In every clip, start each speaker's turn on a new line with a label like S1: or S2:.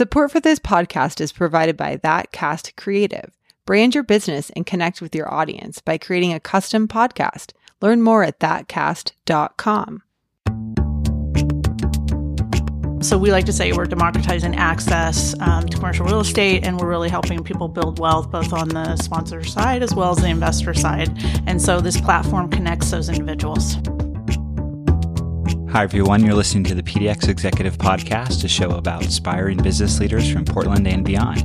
S1: Support for this podcast is provided by That Cast Creative. Brand your business and connect with your audience by creating a custom podcast. Learn more at thatcast.com.
S2: So we like to say we're democratizing access um, to commercial real estate, and we're really helping people build wealth both on the sponsor side as well as the investor side. And so this platform connects those individuals.
S3: Hi, everyone. You're listening to the PDX Executive Podcast, a show about inspiring business leaders from Portland and beyond.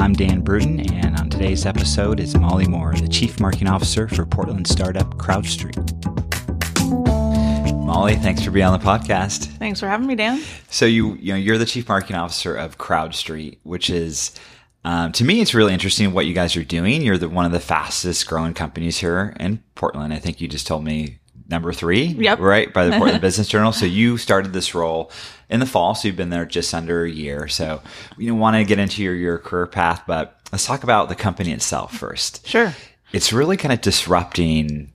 S3: I'm Dan Bruton, and on today's episode is Molly Moore, the Chief Marketing Officer for Portland startup CrowdStreet. Molly, thanks for being on the podcast.
S2: Thanks for having me, Dan.
S3: So you, you know, you're the Chief Marketing Officer of CrowdStreet, which is um, to me, it's really interesting what you guys are doing. You're the, one of the fastest growing companies here in Portland. I think you just told me number three,
S2: Yep.
S3: right, by the Portland Business Journal. So you started this role in the fall, so you've been there just under a year. So you want to get into your, your career path, but let's talk about the company itself first.
S2: Sure.
S3: It's really kind of disrupting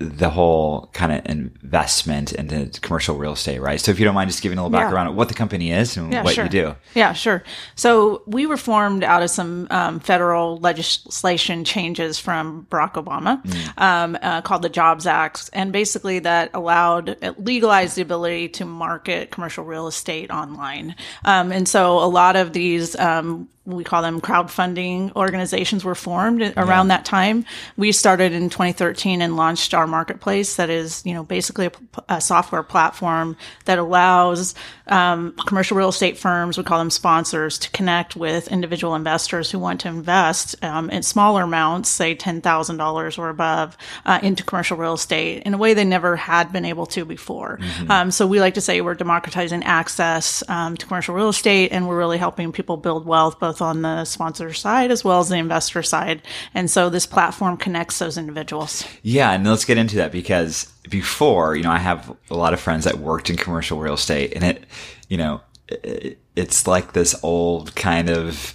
S3: the whole kind of investment into commercial real estate, right? So if you don't mind just giving a little
S2: Yeah.
S3: background on what the company is and
S2: Yeah,
S3: what
S2: sure.
S3: you do.
S2: Yeah, sure. So we were formed out of some um, federal legislation changes from Barack Obama um, uh, called the Jobs Act. And basically that allowed, it legalized the ability to market commercial real estate online. Um, and so a lot of these, um, we call them crowdfunding organizations were formed around that time. We started in 2013 and launched our marketplace that is, you know, basically a, a software platform that allows um, commercial real estate firms, we call them sponsors, to connect with individual investors who want to invest um, in smaller amounts, say $10,000 or above, uh, into commercial real estate in a way they never had been able to before. Um, so we like to say we're democratizing access um, to commercial real estate and we're really helping people build wealth both on the sponsor side as well as the investor side. And so this platform connects those individuals.
S3: Yeah, and let's get into that because before, you know, I have a lot of friends that worked in commercial real estate, and it, you know, it, it's like this old kind of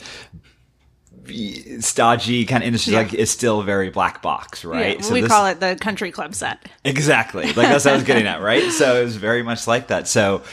S3: stodgy kind of industry.
S2: Yeah.
S3: Like it's still very black box, right?
S2: Yeah, we
S3: this-
S2: call it the country club set.
S3: exactly like that's what I was getting at, right? So it was very much like that. So.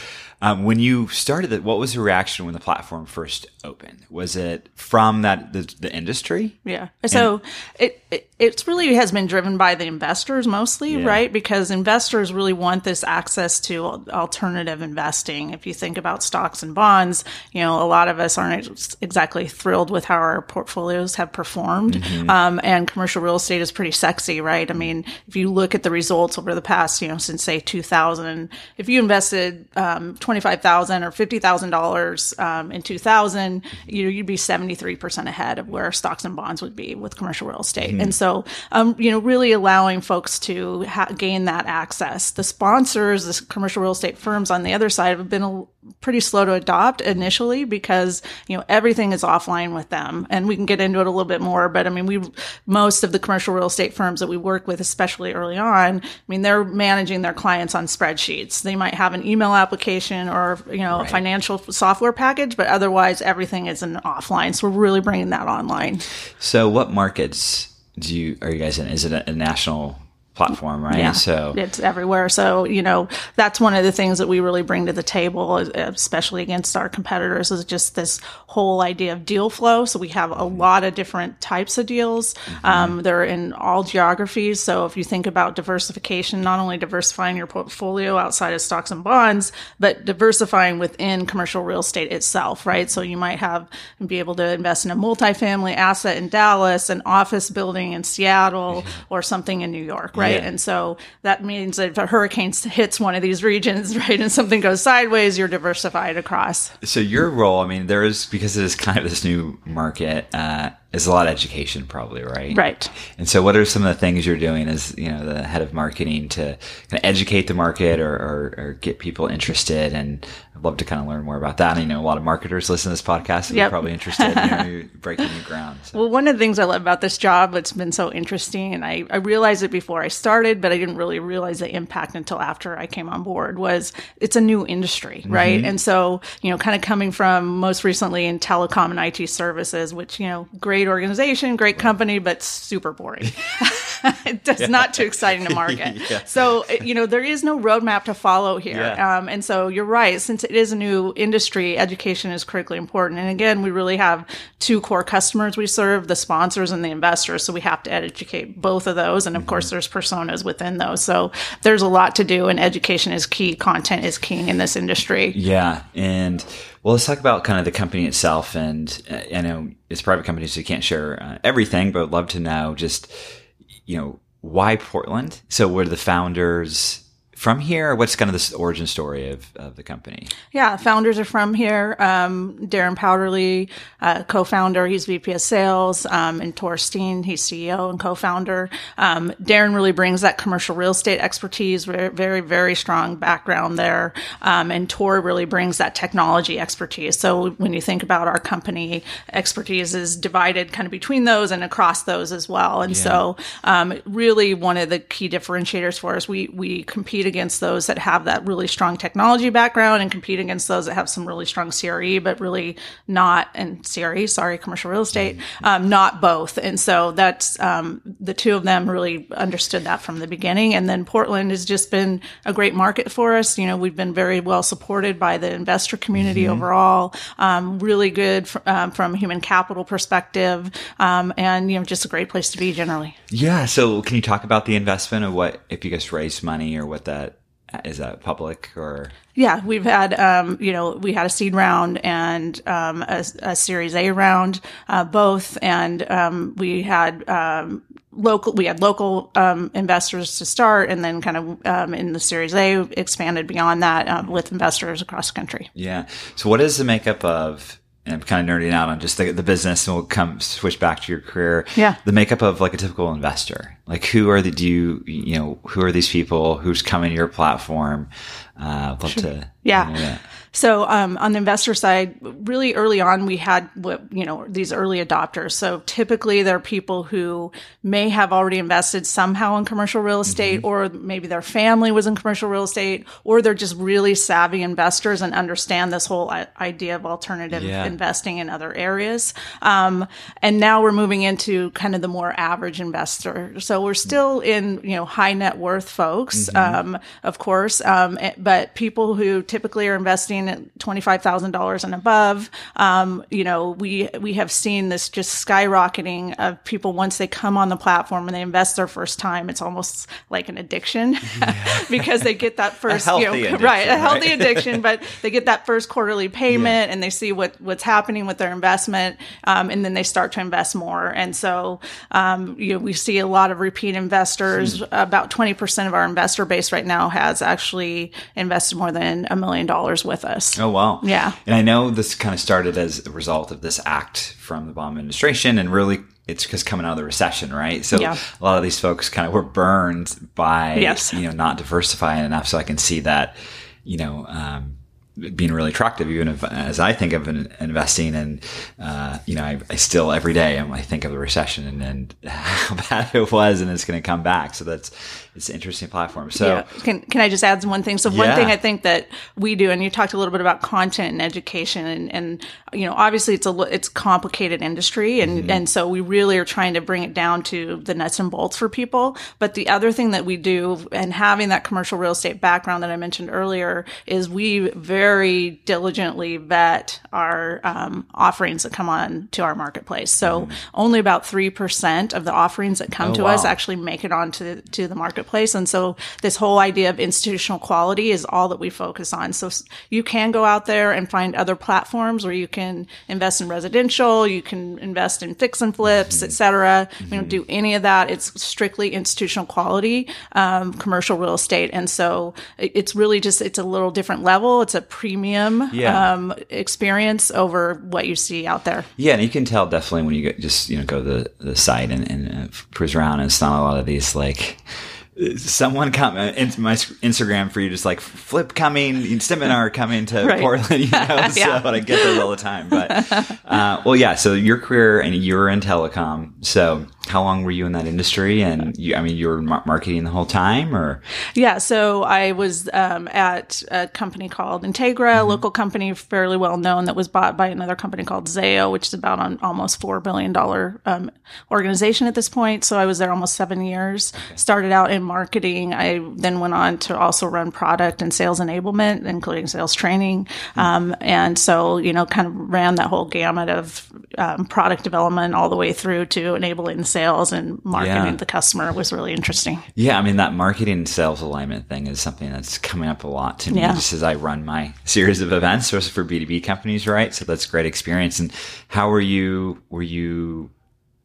S3: Um, when you started it, what was the reaction when the platform first opened? Was it from that the, the industry?
S2: Yeah. So it, it it's really has been driven by the investors mostly,
S3: Yeah.
S2: right? Because investors really want this access to alternative investing. If you think about stocks and bonds, you know, a lot of us aren't exactly thrilled with how our portfolios have performed. Um, and commercial real estate is pretty sexy, right? I mean, if you look at the results over the past, you know, since say 2000, if you invested um, 25,000 or $50,000 um, in 2000, you know, you'd be 73% ahead of where stocks and bonds would be with commercial real estate. And so, um, you know, really allowing folks to ha- gain that access. The sponsors, the commercial real estate firms on the other side have been a, pretty slow to adopt initially because, you know, everything is offline with them. And we can get into it a little bit more, but I mean, we, most of the commercial real estate firms that we work with, especially early on, I mean, they're managing their clients on spreadsheets. They might have an email application or, you know, a financial software package, but otherwise everything is in offline. So we're really bringing that online.
S3: So, what markets do you are you guys in? Is it a, a national platform, right?
S2: Yeah,
S3: So,
S2: it's everywhere. So you know that's one of the things that we really bring to the table, especially against our competitors, is just this whole idea of deal flow. So we have a mm-hmm. lot of different types of deals. Mm-hmm. Um, they're in all geographies. So if you think about diversification, not only diversifying your portfolio outside of stocks and bonds, but diversifying within commercial real estate itself, right? So you might have and be able to invest in a multifamily asset in Dallas, an office building in Seattle, mm-hmm. or something in New York, right?
S3: Yeah.
S2: And so that means that if a hurricane hits one of these regions, right, and something goes sideways, you're diversified across.
S3: so your role, I mean, there is because it is kind of this new market, uh, is a lot of education, probably, right?
S2: Right.
S3: And so, what are some of the things you're doing as you know the head of marketing to kind of educate the market or, or, or get people interested? And I'd love to kind of learn more about that. I know a lot of marketers listen to this podcast, and
S2: Yep.
S3: they're probably interested. You know, you're breaking new ground. So.
S2: Well, one of the things I love about this job that's been so interesting, and I, I realized it before I started, but I didn't really realize the impact until after I came on board, was it's a new industry, mm-hmm. right? And so, you know, kind of coming from most recently in telecom and IT services, which, you know, great organization, great company, but super boring. it's not too exciting to market. yeah. So, you know, there is no roadmap to follow here. Yeah. Um, and so you're right. Since it is a new industry, education is critically important. And again, we really have two core customers we serve, the sponsors and the investors. So we have to educate both of those. And of mm-hmm. course, there's personas within those. So there's a lot to do and education is key. Content is king in this industry.
S3: Yeah. And well, let's talk about kind of the company itself. And uh, I know it's private company, so you can't share uh, everything, but I'd love to know just, you know, why Portland? So were the founders from here? what's kind of this origin story of, of the company?
S2: Yeah, founders are from here. Um, Darren Powderly, uh, co-founder, he's VP of sales, um, and Tor Steen, he's CEO and co-founder. Um, Darren really brings that commercial real estate expertise, very, very, very strong background there. Um, and Tor really brings that technology expertise. So when you think about our company, expertise is divided kind of between those and across those as well. And yeah. so, um, really one of the key differentiators for us, we, we compete against those that have that really strong technology background and compete against those that have some really strong CRE, but really not, and CRE, sorry, commercial real estate, um, not both. And so that's, um, the two of them really understood that from the beginning. And then Portland has just been a great market for us. You know, we've been very well supported by the investor community mm-hmm. overall, um, really good fr- um, from a human capital perspective, um, and, you know, just a great place to be generally.
S3: Yeah. So can you talk about the investment of what, if you guys raised money or what that is that public or?
S2: Yeah, we've had, um, you know, we had a seed round and um, a, a, Series A round, uh, both, and um, we had um, local. We had local um, investors to start, and then kind of um, in the Series A expanded beyond that uh, with investors across the country.
S3: Yeah. So, what is the makeup of and I'm kind of nerding out on just the, the business and we'll come switch back to your career.
S2: Yeah.
S3: The makeup of like a typical investor. Like who are the, do you, you know, who are these people who's coming to your platform? Uh, sure. to.
S2: Yeah. So um, on the investor side, really early on, we had what you know these early adopters. So typically, they're people who may have already invested somehow in commercial real estate, mm-hmm. or maybe their family was in commercial real estate, or they're just really savvy investors and understand this whole idea of alternative yeah. investing in other areas. Um, and now we're moving into kind of the more average investor. So we're still in you know high net worth folks, mm-hmm. um, of course, but people who typically are investing at $25,000 and above. Um, you know, we, we have seen this just skyrocketing of people once they come on the platform and they invest their first time. It's almost like an addiction yeah. because they get that first, you know, right, a healthy right? addiction, but they get that first quarterly payment yeah. and they see what, what's happening with their investment. Um, and then they start to invest more. And so, um, you know, we see a lot of repeat investors. Hmm. About 20% of our investor base right now has actually invested more than a million dollars with us.
S3: Oh, wow.
S2: Yeah.
S3: And I know this kind of started as a result of this act from the Obama administration and really it's because coming out of the recession, right? So yeah. a lot of these folks kind of were burned by,
S2: yes.
S3: you know, not diversifying enough. So I can see that, you know, um, being really attractive, even if, as I think of investing. And, uh, you know, I, I, still every day I think of the recession and, and how bad it was and it's going to come back. So that's, it's an interesting platform. So yeah.
S2: can can I just add one thing? So one yeah. thing I think that we do, and you talked a little bit about content and education, and, and you know obviously it's a it's complicated industry, and mm-hmm. and so we really are trying to bring it down to the nuts and bolts for people. But the other thing that we do, and having that commercial real estate background that I mentioned earlier, is we very diligently vet our um, offerings that come on to our marketplace. So mm-hmm. only about three percent of the offerings that come oh, to wow. us actually make it onto to the marketplace. And so this whole idea of institutional quality is all that we focus on. So you can go out there and find other platforms where you can invest in residential, you can invest in fix and flips, mm-hmm. et cetera. Mm-hmm. We don't do any of that. It's strictly institutional quality, um, commercial real estate. And so it's really just, it's a little different level. It's a premium, yeah. um, experience over what you see out there.
S3: Yeah. And you can tell definitely when you go, just, you know, go to the, the site and, and uh, cruise around and it's not a lot of these like, someone come uh, into my Instagram for you, just like flip coming, seminar coming to right. Portland, you know. yeah. So I get those all the time. But uh, well, yeah. So your career and you're in telecom. So how long were you in that industry? And you, I mean, you were marketing the whole time, or
S2: yeah. So I was um, at a company called Integra, a local company fairly well known that was bought by another company called Zayo, which is about an almost four billion dollar um, organization at this point. So I was there almost seven years. Started out in marketing. I then went on to also run product and sales enablement, including sales training. Um, and so you know, kind of ran that whole gamut of um, product development all the way through to enabling sales and marketing
S3: Yeah.
S2: the customer was really interesting.
S3: Yeah, I mean that marketing sales alignment thing is something that's coming up a lot to me
S2: Yeah.
S3: just as I run my series of events, especially for B two B companies, right? So that's great experience. And how were you? Were you?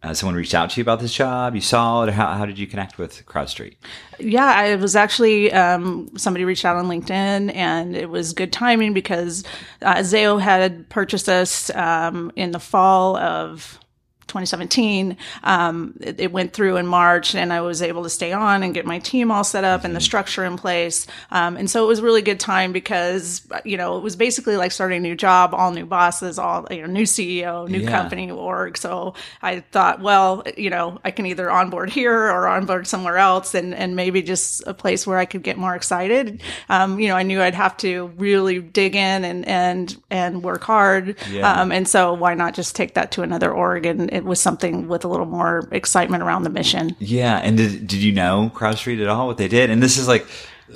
S3: Uh, someone reached out to you about this job? You saw it? Or how, how did you connect with CrowdStreet?
S2: Yeah, I was actually um, somebody reached out on LinkedIn, and it was good timing because uh, Zayo had purchased us um, in the fall of 2017. Um, it, it went through in March, and I was able to stay on and get my team all set up and the structure in place. Um, and so it was really good time because you know it was basically like starting a new job, all new bosses, all you know, new CEO, new
S3: Yeah.
S2: company, org. So I thought, well, you know, I can either onboard here or onboard somewhere else, and and maybe just a place where I could get more excited. Um, you know, I knew I'd have to really dig in and and and work hard.
S3: Yeah.
S2: Um, and so why not just take that to another org? And it was something with a little more excitement around the mission.
S3: Yeah, and did did you know CrowdStreet at all? What they did? And this is like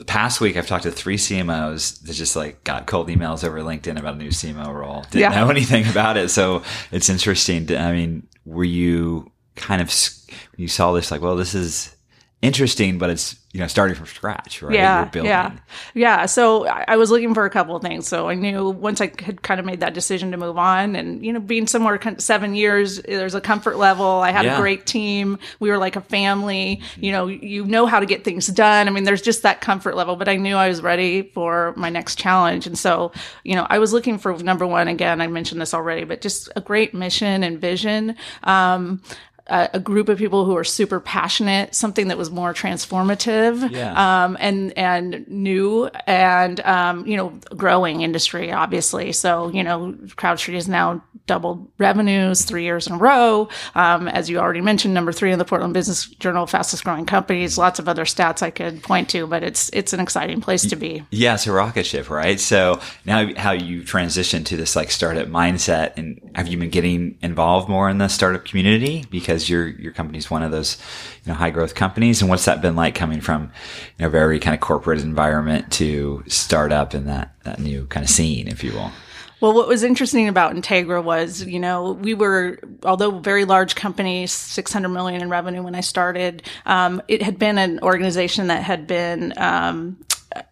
S3: past week. I've talked to three CMOs that just like got cold emails over LinkedIn about a new CMO role. Didn't
S2: Yeah.
S3: know anything about it, so it's interesting. To, I mean, were you kind of you saw this like, well, this is interesting, but it's you know starting from scratch, right?
S2: Yeah, yeah, yeah. So I I was looking for a couple of things. So I knew once I had kind of made that decision to move on, and you know, being somewhere seven years, there's a comfort level. I had
S3: Yeah.
S2: a great team. We were like a family. You know, you know how to get things done. I mean, there's just that comfort level. But I knew I was ready for my next challenge, and so you know, I was looking for number one. Again, I mentioned this already, but just a great mission and vision. Um, a, a group of people who are super passionate, something that was more transformative,
S3: Yeah.
S2: um, and and new and um, you know growing industry, obviously. So you know, CrowdStreet has now doubled revenues three years in a row. Um, as you already mentioned, number three in the Portland Business Journal, fastest growing companies. Lots of other stats I could point to, but it's it's an exciting place to be.
S3: Yeah, it's a rocket ship, right? So now how you transition to this like startup mindset and have you been getting involved more in the startup community because your your company's one of those, you know, high growth companies and what's that been like coming from, you know, very kind of corporate environment to startup in that that new kind of scene, if you will.
S2: Well, what was interesting about Integra was, you know, we were, although very large company, 600 million in revenue when I started, um, it had been an organization that had been, um,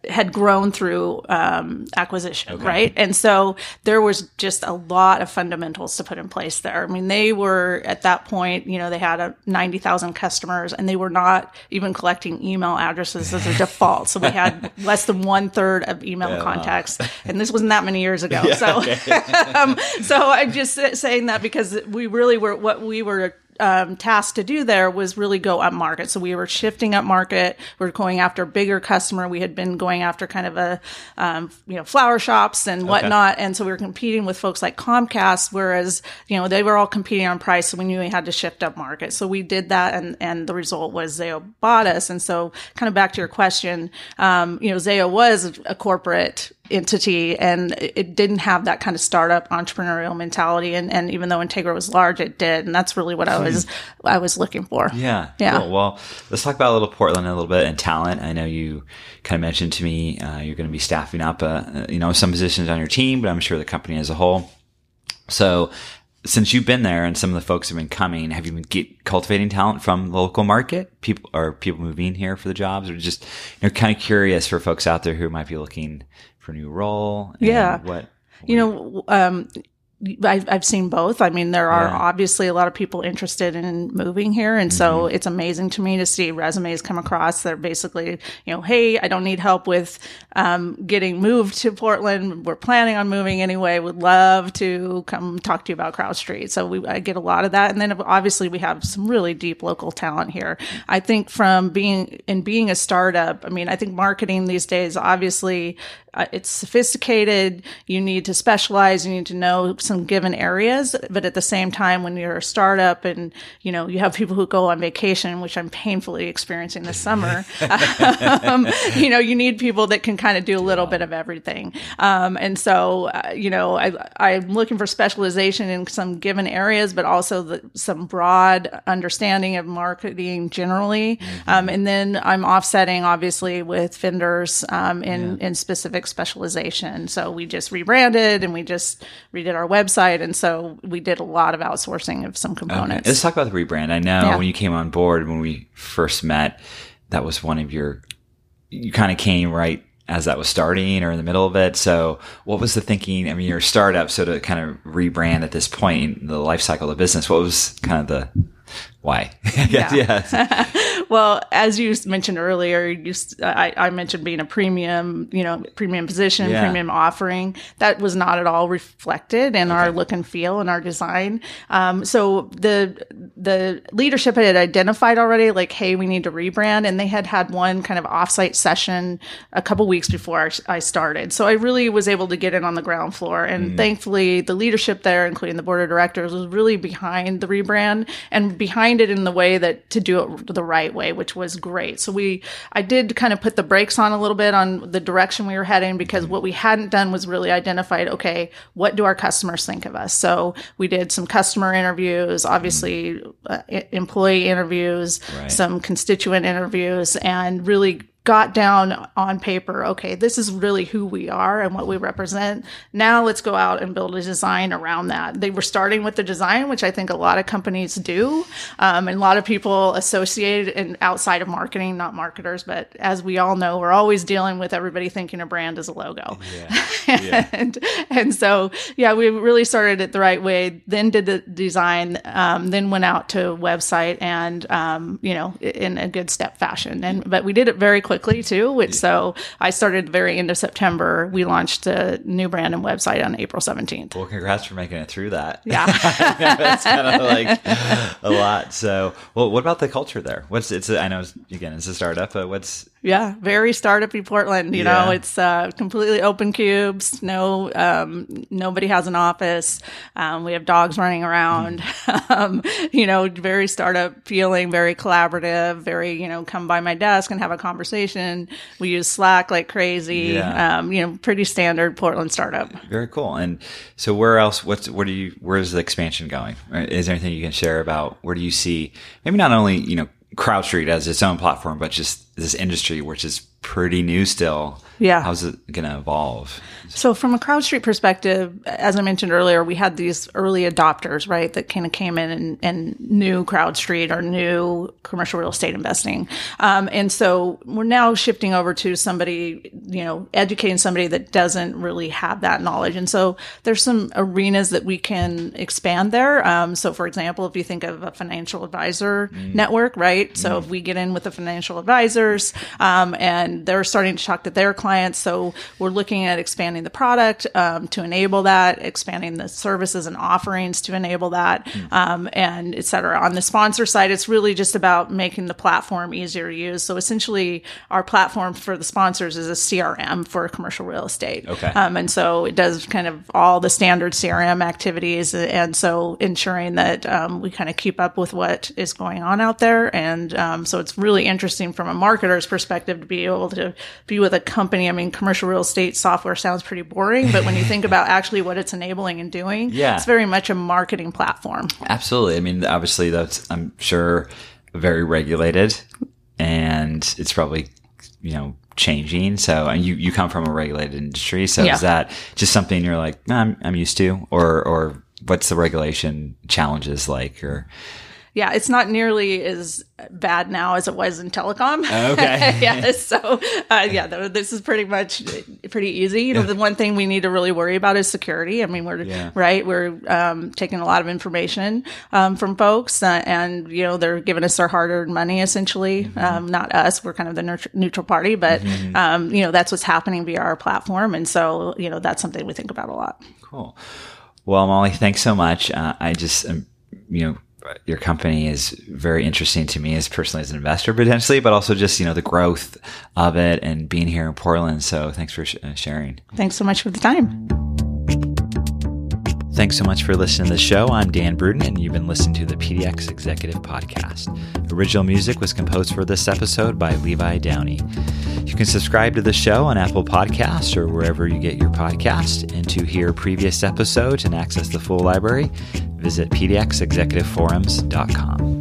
S2: had grown through um, acquisition, right? And so there was just a lot of fundamentals to put in place there. I mean, they were at that point, you know, they had a 90,000 customers and they were not even collecting email addresses as a default. So we had less than one third of email contacts. And this wasn't that many years ago. so, um, so I'm just saying that because we really were, what we were um, tasked to do there was really go up market. So we were shifting up market. We are going after bigger customer. We had been going after kind of a, um, you know, flower shops and whatnot. And so we were competing with folks like Comcast, whereas, you know, they were all competing on price. So we knew we had to shift up market. So we did that. And, and the result was Zayo bought us. And so kind of back to your question, um, you know, Zayo was a corporate entity and it didn't have that kind of startup entrepreneurial mentality and, and even though Integra was large it did and that's really what I was I was looking for.
S3: Yeah.
S2: Yeah.
S3: Cool. Well, let's talk about a little Portland a little bit and talent. I know you kind of mentioned to me uh, you're going to be staffing up, uh, you know, some positions on your team, but I'm sure the company as a whole. So, since you've been there and some of the folks have been coming, have you been get, cultivating talent from the local market? People are people moving here for the jobs, or just you know, kind of curious for folks out there who might be looking for a new role. and
S2: Yeah.
S3: What
S2: You know, um, I've, I've seen both. I mean, there are
S3: Yeah.
S2: obviously a lot of people interested in moving here. And so it's amazing to me to see resumes come across that are basically, you know, hey, I don't need help with um, getting moved to Portland. We're planning on moving anyway. Would love to come talk to you about CrowdStreet. So we, I get a lot of that. And then obviously we have some really deep local talent here. I think from being, in being a startup, I mean, I think marketing these days, obviously, uh, it's sophisticated. You need to specialize. You need to know some given areas, but at the same time, when you're a startup and, you know, you have people who go on vacation, which I'm painfully experiencing this summer, um, you know, you need people that can kind of do a little bit of everything. Um, and so, uh, you know, I, I'm looking for specialization in some given areas, but also the, some broad understanding of marketing generally. Mm-hmm. Um, and then I'm offsetting obviously with vendors, um, in, yeah. in specific specialization. So we just rebranded and we just redid our website. Website, and so we did a lot of outsourcing of some components.
S3: Okay. Let's talk about the rebrand. I know yeah. when you came on board, when we first met, that was one of your, you kind of came right as that was starting or in the middle of it. So what was the thinking? I mean, you're a startup, so to kind of rebrand at this point in the life cycle of business, what was kind of the why?
S2: yeah. yes. well, as you mentioned earlier, you, I, I, mentioned being a premium, you know, premium position, yeah. premium offering. That was not at all reflected in okay. our look and feel and our design. Um, so the the leadership had identified already, like, hey, we need to rebrand, and they had had one kind of offsite session a couple weeks before I started. So I really was able to get in on the ground floor, and mm. thankfully, the leadership there, including the board of directors, was really behind the rebrand and behind it in the way that to do it the right way, which was great. So we, I did kind of put the brakes on a little bit on the direction we were heading because what we hadn't done was really identified, okay, what do our customers think of us? So we did some customer interviews, obviously uh, employee interviews, right. some constituent interviews, and really got down on paper, okay, this is really who we are and what we represent. Now let's go out and build a design around that. They were starting with the design, which I think a lot of companies do. Um, and a lot of people associated and outside of marketing, not marketers, but as we all know, we're always dealing with everybody thinking a brand is a logo. Yeah. Yeah. and, and so, yeah, we really started it the right way, then did the design, um, then went out to website and, um, you know, in a good step fashion. And, but we did it very quickly too. Which so I started the very end of September. We launched a new brand and website on April 17th.
S3: Well, congrats for making it through that.
S2: Yeah,
S3: it's kind of like a lot. So, well, what about the culture there? What's it's? I know again it's a startup, but what's
S2: yeah, very startupy Portland. You yeah. know, it's uh, completely open cubes. No, um, nobody has an office. Um, we have dogs running around. Mm. um, you know, very startup feeling, very collaborative. Very, you know, come by my desk and have a conversation. We use Slack like crazy. Yeah. Um, you know, pretty standard Portland startup.
S3: Very cool. And so, where else? What's what do you? Where's the expansion going? Is there anything you can share about? Where do you see? Maybe not only you know CrowdStreet as its own platform, but just this industry, which is pretty new still.
S2: Yeah.
S3: How's it going to evolve?
S2: So from a CrowdStreet perspective, as I mentioned earlier, we had these early adopters, right, that kind of came in and, and knew CrowdStreet or knew commercial real estate investing. Um, and so we're now shifting over to somebody, you know, educating somebody that doesn't really have that knowledge. And so there's some arenas that we can expand there. Um, so for example, if you think of a financial advisor mm. network, right? So mm. if we get in with a financial advisors, um, and they're starting to talk to their clients. So we're looking at expanding the product um, to enable that, expanding the services and offerings to enable that, mm. um, and et cetera. On the sponsor side, it's really just about making the platform easier to use. So essentially, our platform for the sponsors is a CRM for commercial real estate.
S3: Okay.
S2: Um, and so it does kind of all the standard CRM activities. And so ensuring that um, we kind of keep up with what is going on out there. And um, so it's really interesting from a marketer's perspective to be able to be with a company. I mean, commercial real estate software sounds pretty boring, but when you think about actually what it's enabling and doing, yeah. it's very much a marketing platform.
S3: Absolutely. I mean, obviously that's, I'm sure, very regulated and it's probably, you know, changing. So and you, you come from a regulated industry. So yeah. is that just something you're like, no, I'm, I'm used to or, or what's the regulation challenges like or?
S2: Yeah, it's not nearly as bad now as it was in telecom.
S3: Okay.
S2: yeah. So, uh, yeah, this is pretty much pretty easy. You know, the one thing we need to really worry about is security. I mean, we're yeah. right. We're um, taking a lot of information um, from folks, uh, and you know, they're giving us their hard-earned money essentially. Mm-hmm. Um, not us. We're kind of the neutral party, but mm-hmm. Um, you know, that's what's happening via our platform, and so you know, that's something we think about a lot.
S3: Cool. Well, Molly, thanks so much. Uh, I just, um, you know your company is very interesting to me as personally as an investor potentially, but also just, you know, the growth of it and being here in Portland. So thanks for sh- uh, sharing.
S2: Thanks so much for the time.
S3: Thanks so much for listening to the show. I'm Dan Bruton, and you've been listening to the PDX Executive Podcast. Original music was composed for this episode by Levi Downey. You can subscribe to the show on Apple Podcasts or wherever you get your podcast. And to hear previous episodes and access the full library, visit pdxexecutiveforums.com.